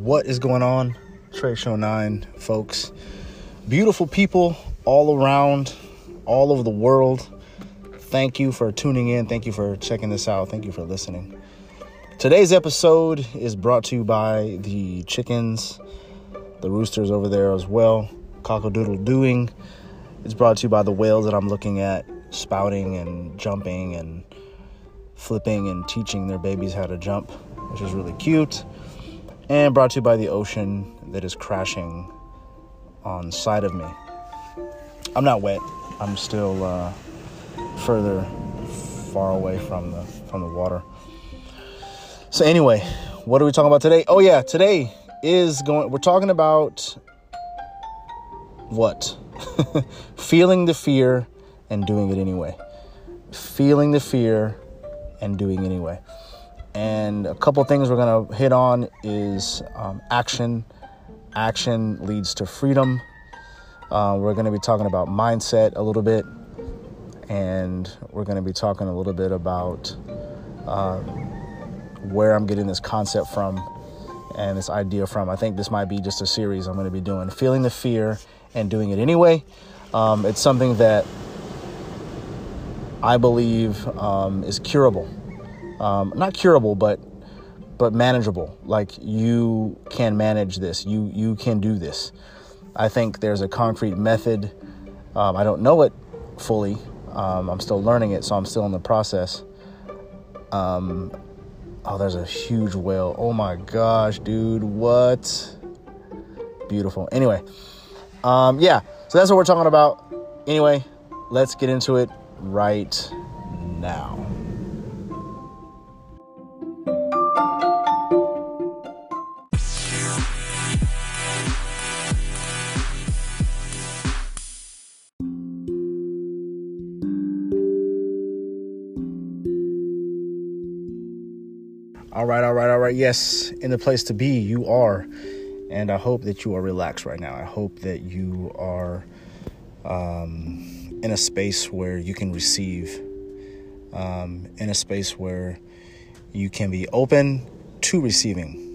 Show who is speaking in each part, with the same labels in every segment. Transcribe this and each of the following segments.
Speaker 1: What is going on? Trade Show 9, folks. Beautiful people all around, all over the world. Thank you for tuning in. Thank you for checking this out. Thank you for listening. Today's episode is brought to you by the chickens, the roosters over there as well. Cockadoodle doing. It's brought to you by the whales that I'm looking at spouting and jumping and flipping and teaching their babies how to jump, which is really cute. And brought to you by the ocean that is crashing on side of me. I'm not wet. I'm still uh, further far away from the from the water. So anyway, what are we talking about today? Oh yeah, today is going we're talking about what? Feeling the fear and doing it anyway. Feeling the fear and doing anyway. And a couple things we're going to hit on is um, action. Action leads to freedom. Uh, we're going to be talking about mindset a little bit. And we're going to be talking a little bit about um, where I'm getting this concept from and this idea from. I think this might be just a series I'm going to be doing. Feeling the fear and doing it anyway. Um, it's something that I believe um, is curable. Um, not curable, but but manageable. Like you can manage this. You you can do this. I think there's a concrete method. Um, I don't know it fully. Um, I'm still learning it, so I'm still in the process. Um, oh, there's a huge whale. Oh my gosh, dude! What? Beautiful. Anyway, um, yeah. So that's what we're talking about. Anyway, let's get into it right now. All right, all right, all right. Yes, in the place to be, you are. And I hope that you are relaxed right now. I hope that you are um, in a space where you can receive, um, in a space where you can be open to receiving.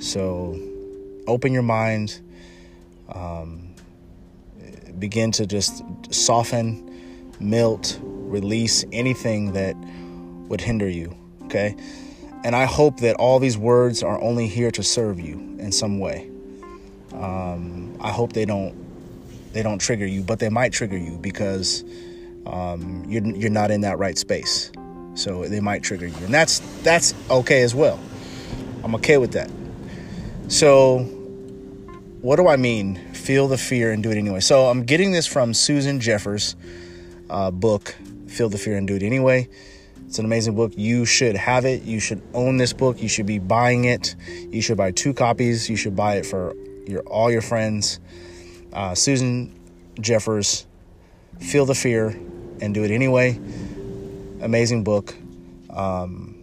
Speaker 1: So open your mind, um, begin to just soften, melt, release anything that would hinder you, okay? And I hope that all these words are only here to serve you in some way. Um, I hope they don't they don't trigger you, but they might trigger you because um, you're you're not in that right space. So they might trigger you, and that's that's okay as well. I'm okay with that. So, what do I mean? Feel the fear and do it anyway. So I'm getting this from Susan Jeffers' uh, book, "Feel the Fear and Do It Anyway." It's an amazing book. You should have it. You should own this book. You should be buying it. You should buy two copies. You should buy it for your all your friends. Uh, Susan Jeffers, Feel the Fear and Do It Anyway. Amazing book. Um,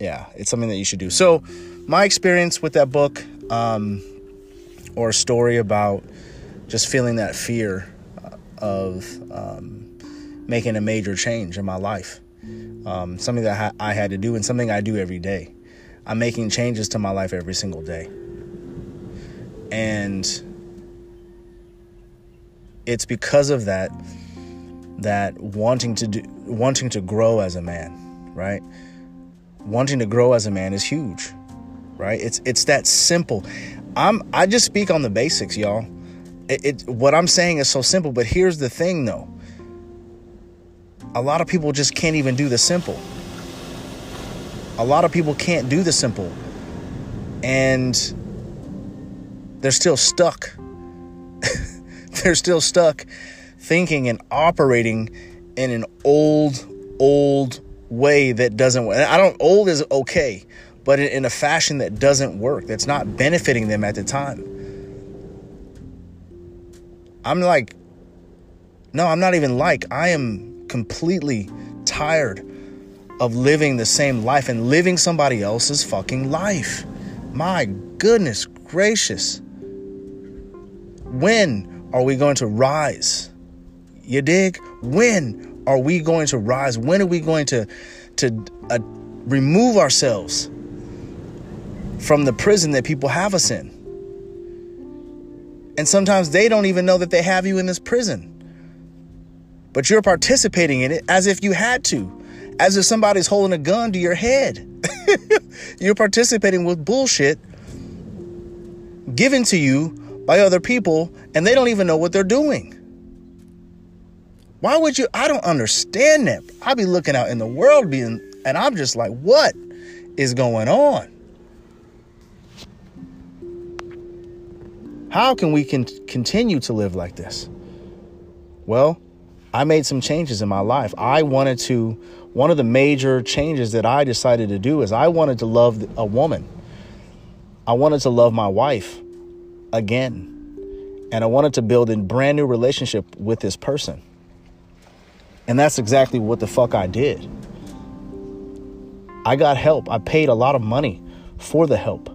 Speaker 1: yeah, it's something that you should do. So, my experience with that book, um, or a story about just feeling that fear uh, of um, making a major change in my life. Um, something that I had to do and something I do every day. I'm making changes to my life every single day. And it's because of that that wanting to do wanting to grow as a man, right? Wanting to grow as a man is huge, right? It's it's that simple. I'm I just speak on the basics, y'all. It, it what I'm saying is so simple, but here's the thing though. A lot of people just can't even do the simple. A lot of people can't do the simple. And they're still stuck they're still stuck thinking and operating in an old, old way that doesn't work. I don't, old is okay, but in a fashion that doesn't work, that's not benefiting them at the time. I'm like, no, I'm not even like, I am completely tired of living the same life and living somebody else's fucking life. My goodness gracious. When are we going to rise? You dig? When are we going to rise? When are we going to to uh, remove ourselves from the prison that people have us in. And sometimes they don't even know that they have you in this prison. But you're participating in it as if you had to, as if somebody's holding a gun to your head. you're participating with bullshit given to you by other people, and they don't even know what they're doing. Why would you? I don't understand that. I be looking out in the world being, and I'm just like, what is going on? How can we can continue to live like this? Well, I made some changes in my life. I wanted to, one of the major changes that I decided to do is I wanted to love a woman. I wanted to love my wife again. And I wanted to build a brand new relationship with this person. And that's exactly what the fuck I did. I got help. I paid a lot of money for the help.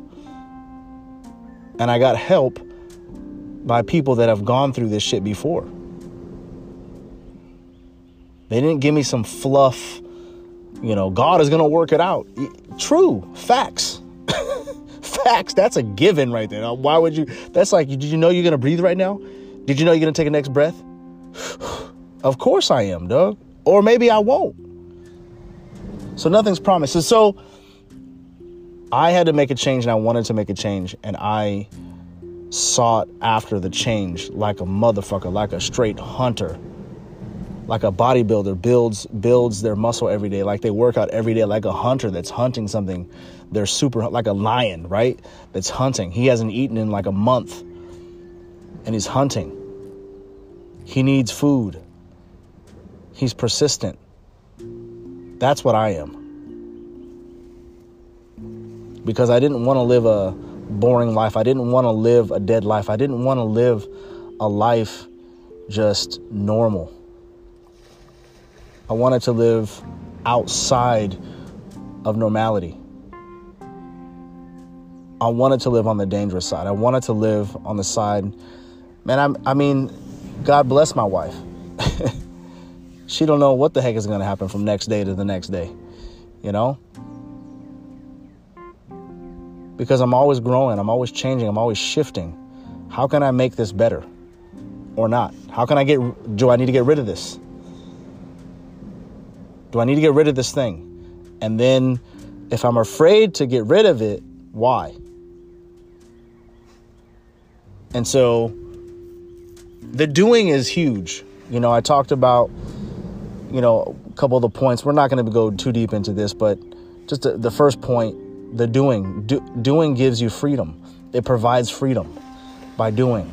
Speaker 1: And I got help by people that have gone through this shit before. They didn't give me some fluff, you know, God is going to work it out. True, facts. facts. That's a given right there. Why would you? That's like, did you know you're going to breathe right now? Did you know you're going to take a next breath? Of course I am, Doug. Or maybe I won't. So nothing's promised. so I had to make a change and I wanted to make a change. And I sought after the change like a motherfucker, like a straight hunter. Like a bodybuilder builds builds their muscle every day, like they work out every day, like a hunter that's hunting something. They're super like a lion, right? That's hunting. He hasn't eaten in like a month. And he's hunting. He needs food. He's persistent. That's what I am. Because I didn't want to live a boring life. I didn't want to live a dead life. I didn't want to live a life just normal. I wanted to live outside of normality. I wanted to live on the dangerous side. I wanted to live on the side. Man, I'm, I mean, God bless my wife. she don't know what the heck is going to happen from next day to the next day you know because i'm always growing i'm always changing i'm always shifting how can i make this better or not how can i get do i need to get rid of this do i need to get rid of this thing and then if i'm afraid to get rid of it why and so the doing is huge you know i talked about you know, a couple of the points. We're not going to go too deep into this, but just the, the first point the doing. Do, doing gives you freedom, it provides freedom by doing.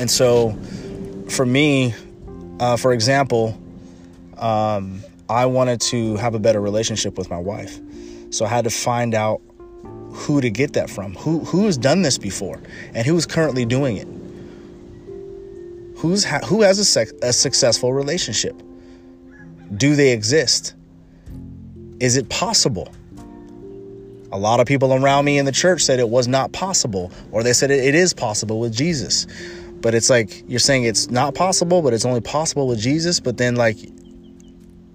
Speaker 1: And so, for me, uh, for example, um, I wanted to have a better relationship with my wife. So I had to find out who to get that from. Who has done this before and who is currently doing it? Who's ha- who has a, sec- a successful relationship? Do they exist? Is it possible? A lot of people around me in the church said it was not possible, or they said it, it is possible with Jesus. But it's like you're saying it's not possible, but it's only possible with Jesus. But then, like,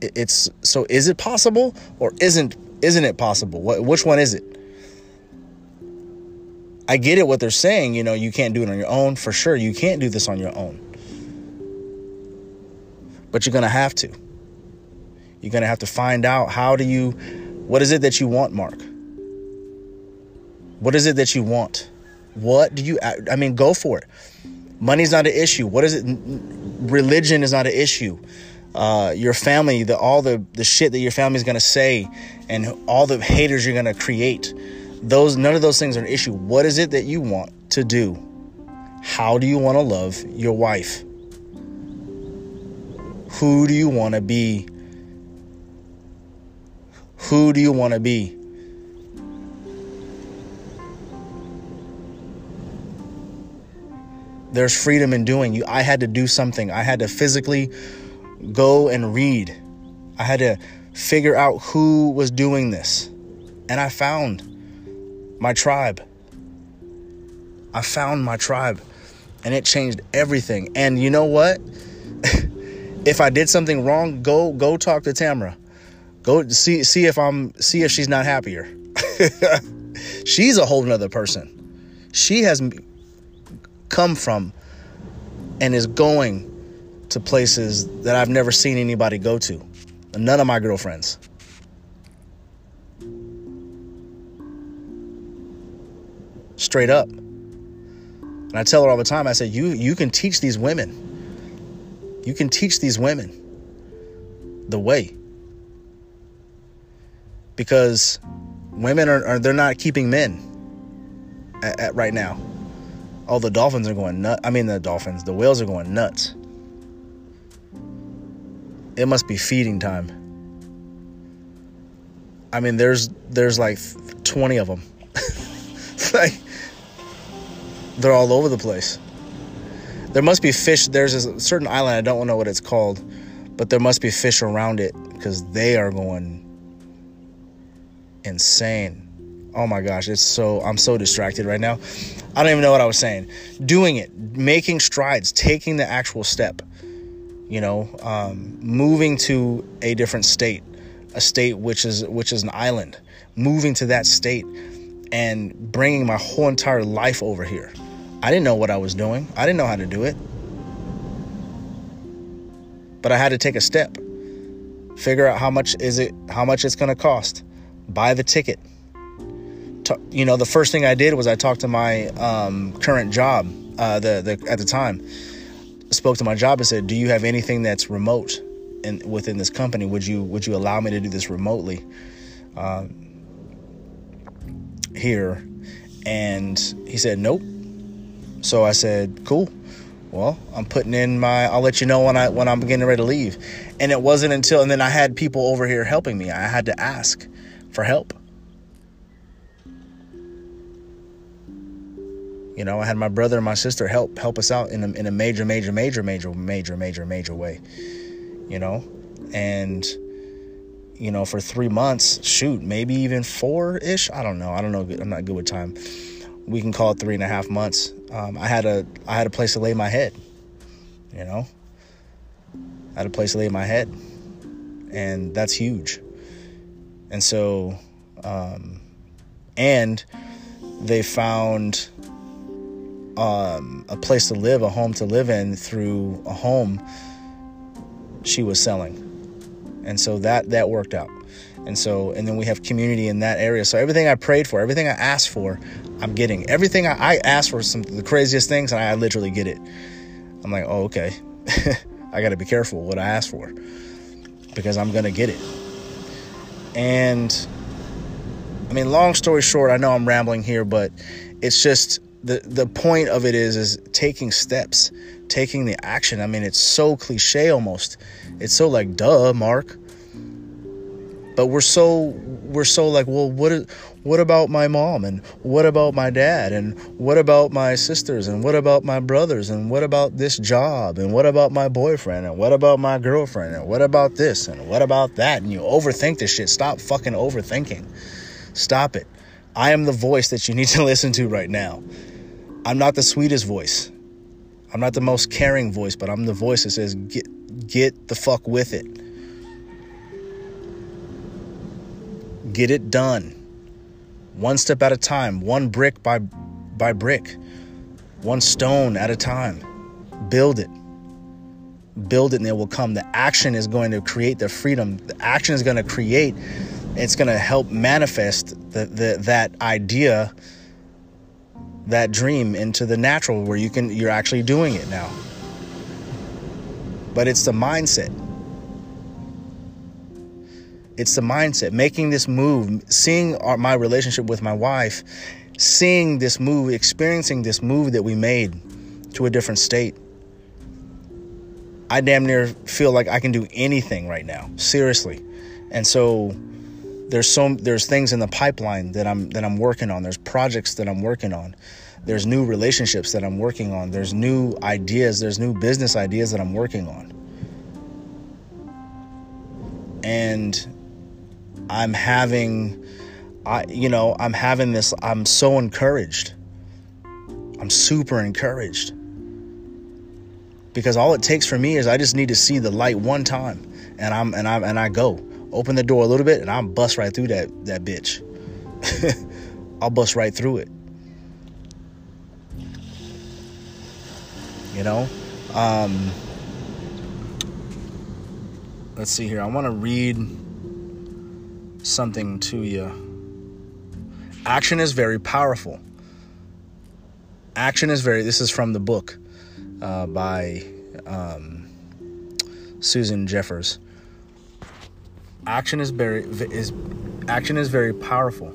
Speaker 1: it's so is it possible or isn't isn't it possible? What which one is it? I get it what they're saying, you know, you can't do it on your own. For sure, you can't do this on your own. But you're going to have to. You're going to have to find out how do you, what is it that you want, Mark? What is it that you want? What do you, I mean, go for it. Money's not an issue. What is it? Religion is not an issue. Uh, your family, the all the the shit that your family's gonna say, and all the haters you're gonna create. Those none of those things are an issue. What is it that you want to do? How do you want to love your wife? Who do you want to be who do you want to be? There's freedom in doing. You I had to do something. I had to physically go and read. I had to figure out who was doing this. And I found my tribe. I found my tribe and it changed everything. And you know what? if I did something wrong, go go talk to Tamara. Go see see if I'm see if she's not happier. she's a whole nother person. She has come from and is going to places that I've never seen anybody go to. None of my girlfriends. Straight up. And I tell her all the time, I said, you you can teach these women. You can teach these women the way. Because women are, are they're not keeping men at, at right now. Oh, the dolphins are going nuts. I mean, the dolphins, the whales are going nuts. It must be feeding time. I mean, there's there's like 20 of them. like they're all over the place. There must be fish. There's a certain island. I don't know what it's called, but there must be fish around it because they are going insane. Oh my gosh, it's so I'm so distracted right now. I don't even know what I was saying. Doing it, making strides, taking the actual step. You know, um, moving to a different state, a state which is which is an island. Moving to that state and bringing my whole entire life over here. I didn't know what I was doing. I didn't know how to do it. But I had to take a step. Figure out how much is it how much it's going to cost. Buy the ticket you know, the first thing I did was I talked to my um, current job, uh, the the at the time, spoke to my job and said, "Do you have anything that's remote in within this company? Would you would you allow me to do this remotely uh, here?" And he said, "Nope." So I said, "Cool." Well, I'm putting in my. I'll let you know when I when I'm getting ready to leave. And it wasn't until and then I had people over here helping me. I had to ask for help You know, I had my brother and my sister help help us out in a, in a major, major, major, major, major, major, major way. You know, and you know, for three months, shoot, maybe even four ish. I don't know. I don't know. I'm not good with time. We can call it three and a half months. Um, I had a I had a place to lay my head. You know, I had a place to lay my head, and that's huge. And so, um, and they found um, a place to live, a home to live in through a home she was selling. And so that that worked out. And so and then we have community in that area. So everything I prayed for, everything I asked for, I'm getting. Everything I, I asked for some the craziest things and I literally get it. I'm like, oh okay. I gotta be careful what I ask for. Because I'm gonna get it. And I mean, long story short, I know I'm rambling here, but it's just the the point of it is is taking steps, taking the action. I mean, it's so cliche almost. It's so like duh, Mark. But we're so we're so like, well, what is, what about my mom and what about my dad and what about my sisters and what about my brothers and what about this job and what about my boyfriend and what about my girlfriend and what about this and what about that and you overthink this shit. Stop fucking overthinking. Stop it. I am the voice that you need to listen to right now. I'm not the sweetest voice. I'm not the most caring voice, but I'm the voice that says, get, get the fuck with it. Get it done. One step at a time, one brick by, by brick, one stone at a time. Build it. Build it and it will come. The action is going to create the freedom. The action is going to create, it's going to help manifest the, the, that idea that dream into the natural where you can you're actually doing it now. But it's the mindset. It's the mindset. Making this move seeing our, my relationship with my wife seeing this move experiencing this move that we made to a different state i damn near feel like i can do anything right now seriously. And so there's so there's things in the pipeline that I'm that I'm working on. There's projects that I'm working on. There's new relationships that I'm working on. There's new ideas, there's new business ideas that I'm working on. And I'm having I you know, I'm having this I'm so encouraged. I'm super encouraged. Because all it takes for me is I just need to see the light one time and I'm and I'm and I go open the door a little bit, and I'm bust right through that that bitch. I'll bust right through it. You know? Um, let's see here. I want to read something to you. Action is very powerful. Action is very, this is from the book uh, by um, Susan Jeffers. Action is very, is, action is very powerful.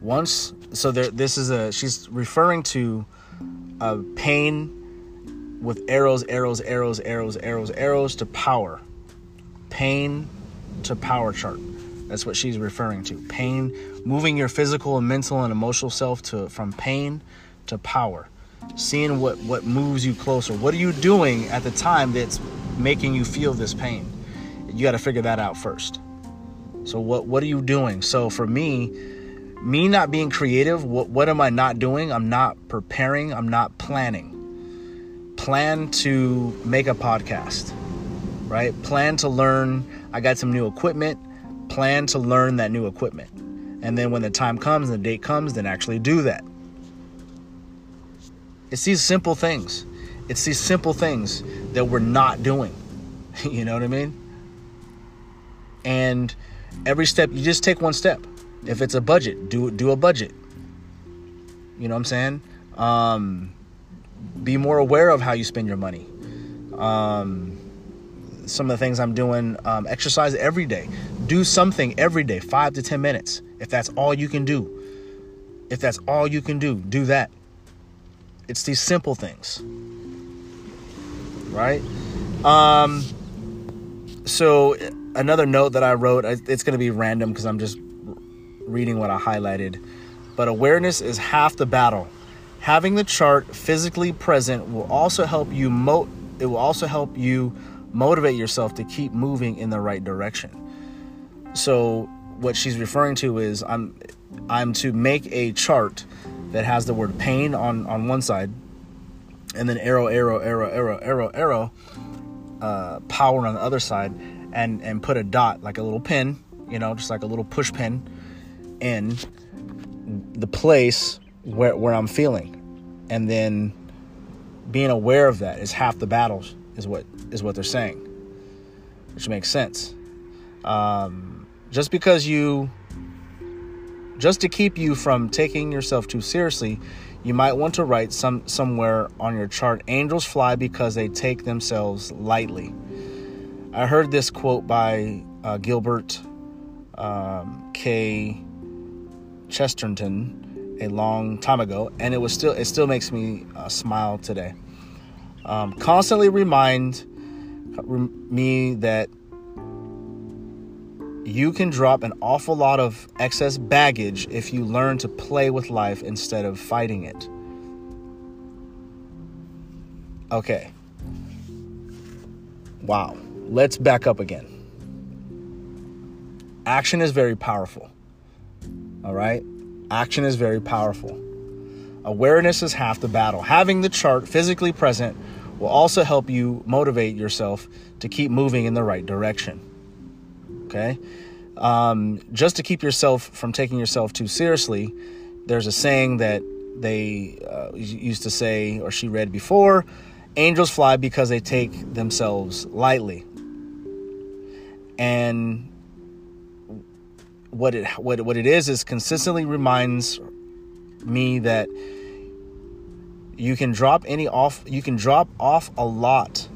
Speaker 1: Once, so there, this is a, she's referring to a pain with arrows, arrows, arrows, arrows, arrows, arrows to power. Pain to power chart. That's what she's referring to. Pain, moving your physical and mental and emotional self to from pain to power. Seeing what what moves you closer. What are you doing at the time that's making you feel this pain? You got to figure that out first. So what what are you doing? So for me, me not being creative, what what am I not doing? I'm not preparing, I'm not planning plan to make a podcast, right? Plan to learn. I got some new equipment. Plan to learn that new equipment. And then when the time comes and the date comes, then actually do that. It's these simple things. It's these simple things that we're not doing. you know what I mean? And every step, you just take one step. If it's a budget, do do a budget. You know what I'm saying? Um, be more aware of how you spend your money. Um, some of the things I'm doing, um, exercise every day. Do something every day, five to 10 minutes. If that's all you can do, if that's all you can do, do that. It's these simple things, right? Um, so another note that I wrote, it's going to be random because I'm just reading what I highlighted. But awareness is half the battle. Having the chart physically present will also help you mo- it will also help you motivate yourself to keep moving in the right direction. So what she's referring to is I'm I'm to make a chart that has the word pain on on one side and then arrow arrow arrow arrow arrow arrow uh, power on the other side and and put a dot like a little pin, you know, just like a little push pin in the place where where I'm feeling. And then being aware of that is half the battle is what is what they're saying which makes sense. Um, just because you just to keep you from taking yourself too seriously you might want to write some somewhere on your chart angels fly because they take themselves lightly i heard this quote by uh, gilbert um, k chesterton a long time ago, and it was still it still makes me uh, smile today. Um, constantly remind me that you can drop an awful lot of excess baggage if you learn to play with life instead of fighting it. Okay. Wow. Let's back up again. Action is very powerful. All right? Action is very powerful. Awareness is half the battle. Having the chart physically present will also help you motivate yourself to keep moving in the right direction. Okay? Um, just to keep yourself from taking yourself too seriously, there's a saying that they uh, used to say, or she read before angels fly because they take themselves lightly. And what it what what it is is consistently reminds me that you can drop any off you can drop off a lot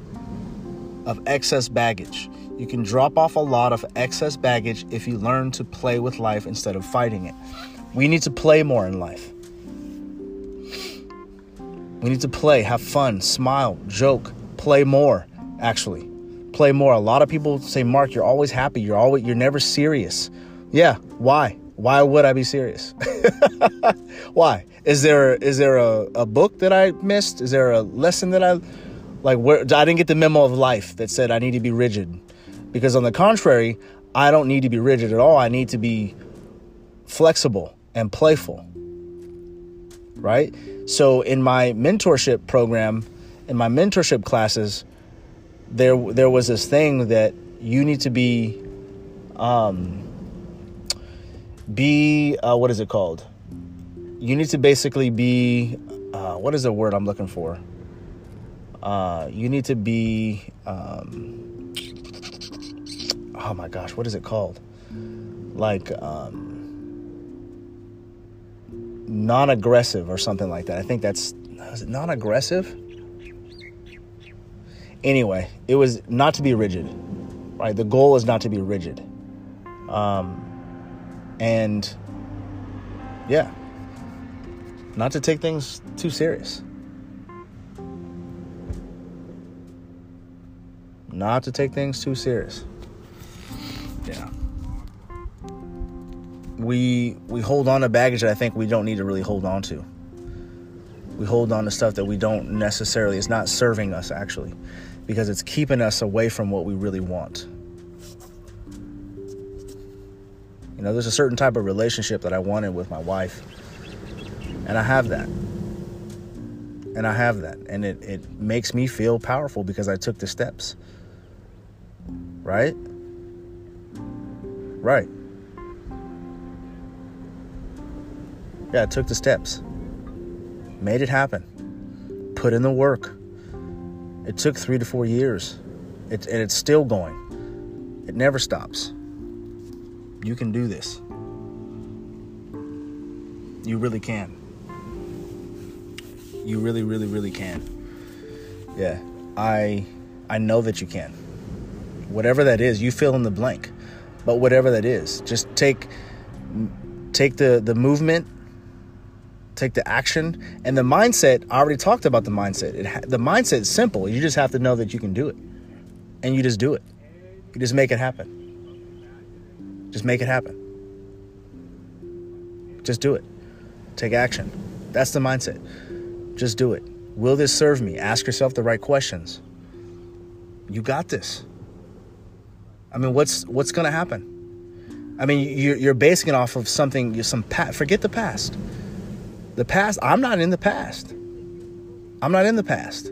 Speaker 1: of excess baggage. You can drop off a lot of excess baggage if you learn to play with life instead of fighting it. We need to play more in life. We need to play, have fun, smile, joke, play more, actually. Play more. A lot of people say, "Mark, you're always happy. You're always you're never serious." Yeah, why? Why would I be serious? why? Is there is there a, a book that I missed? Is there a lesson that I like where I didn't get the memo of life that said I need to be rigid? Because on the contrary, I don't need to be rigid at all. I need to be flexible and playful. Right? So in my mentorship program, in my mentorship classes, there there was this thing that you need to be um, be uh, what is it called? you need to basically be uh, what is the word I'm looking for? Uh, you need to be um, oh my gosh, what is it called? Like um, non-aggressive or something like that. I think that's is it non-aggressive? Anyway, it was not to be rigid. Right, the goal is not to be rigid. Um, and yeah, not to take things too serious. Not to take things too serious. Yeah. We we hold on to baggage that I think we don't need to really hold on to. We hold on to stuff that we don't necessarily it's not serving us actually because it's keeping us away from what we really want. You know, there's a certain type of relationship that I wanted with my wife and I have that. And I have that. And it, it makes me feel powerful because I took the steps. Right? Right. Yeah, I took the steps. Made it happen. Put in the work. It took three to four years. It, and it's still going. It never stops. You can do this. You really can. You really, really, really can. Yeah, I I know that you can. Whatever that is, you fill in the blank. But whatever that is, just take take the the movement, take the action, and the mindset. I already talked about the mindset. It, the mindset is simple. You just have to know that you can do it, and you just do it. You just make it happen. Just make it happen. Just do it. Take action. That's the mindset. Just do it. Will this serve me? Ask yourself the right questions. You got this. I mean, what's what's going to happen? I mean, you're, you're basing it off of something. Some past. Forget the past. The past. I'm not in the past. I'm not in the past.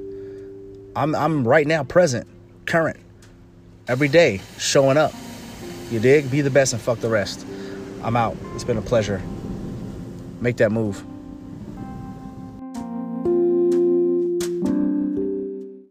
Speaker 1: I'm I'm right now, present, current, every day, showing up. You dig? Be the best and fuck the rest. I'm out. It's been a pleasure. Make that move.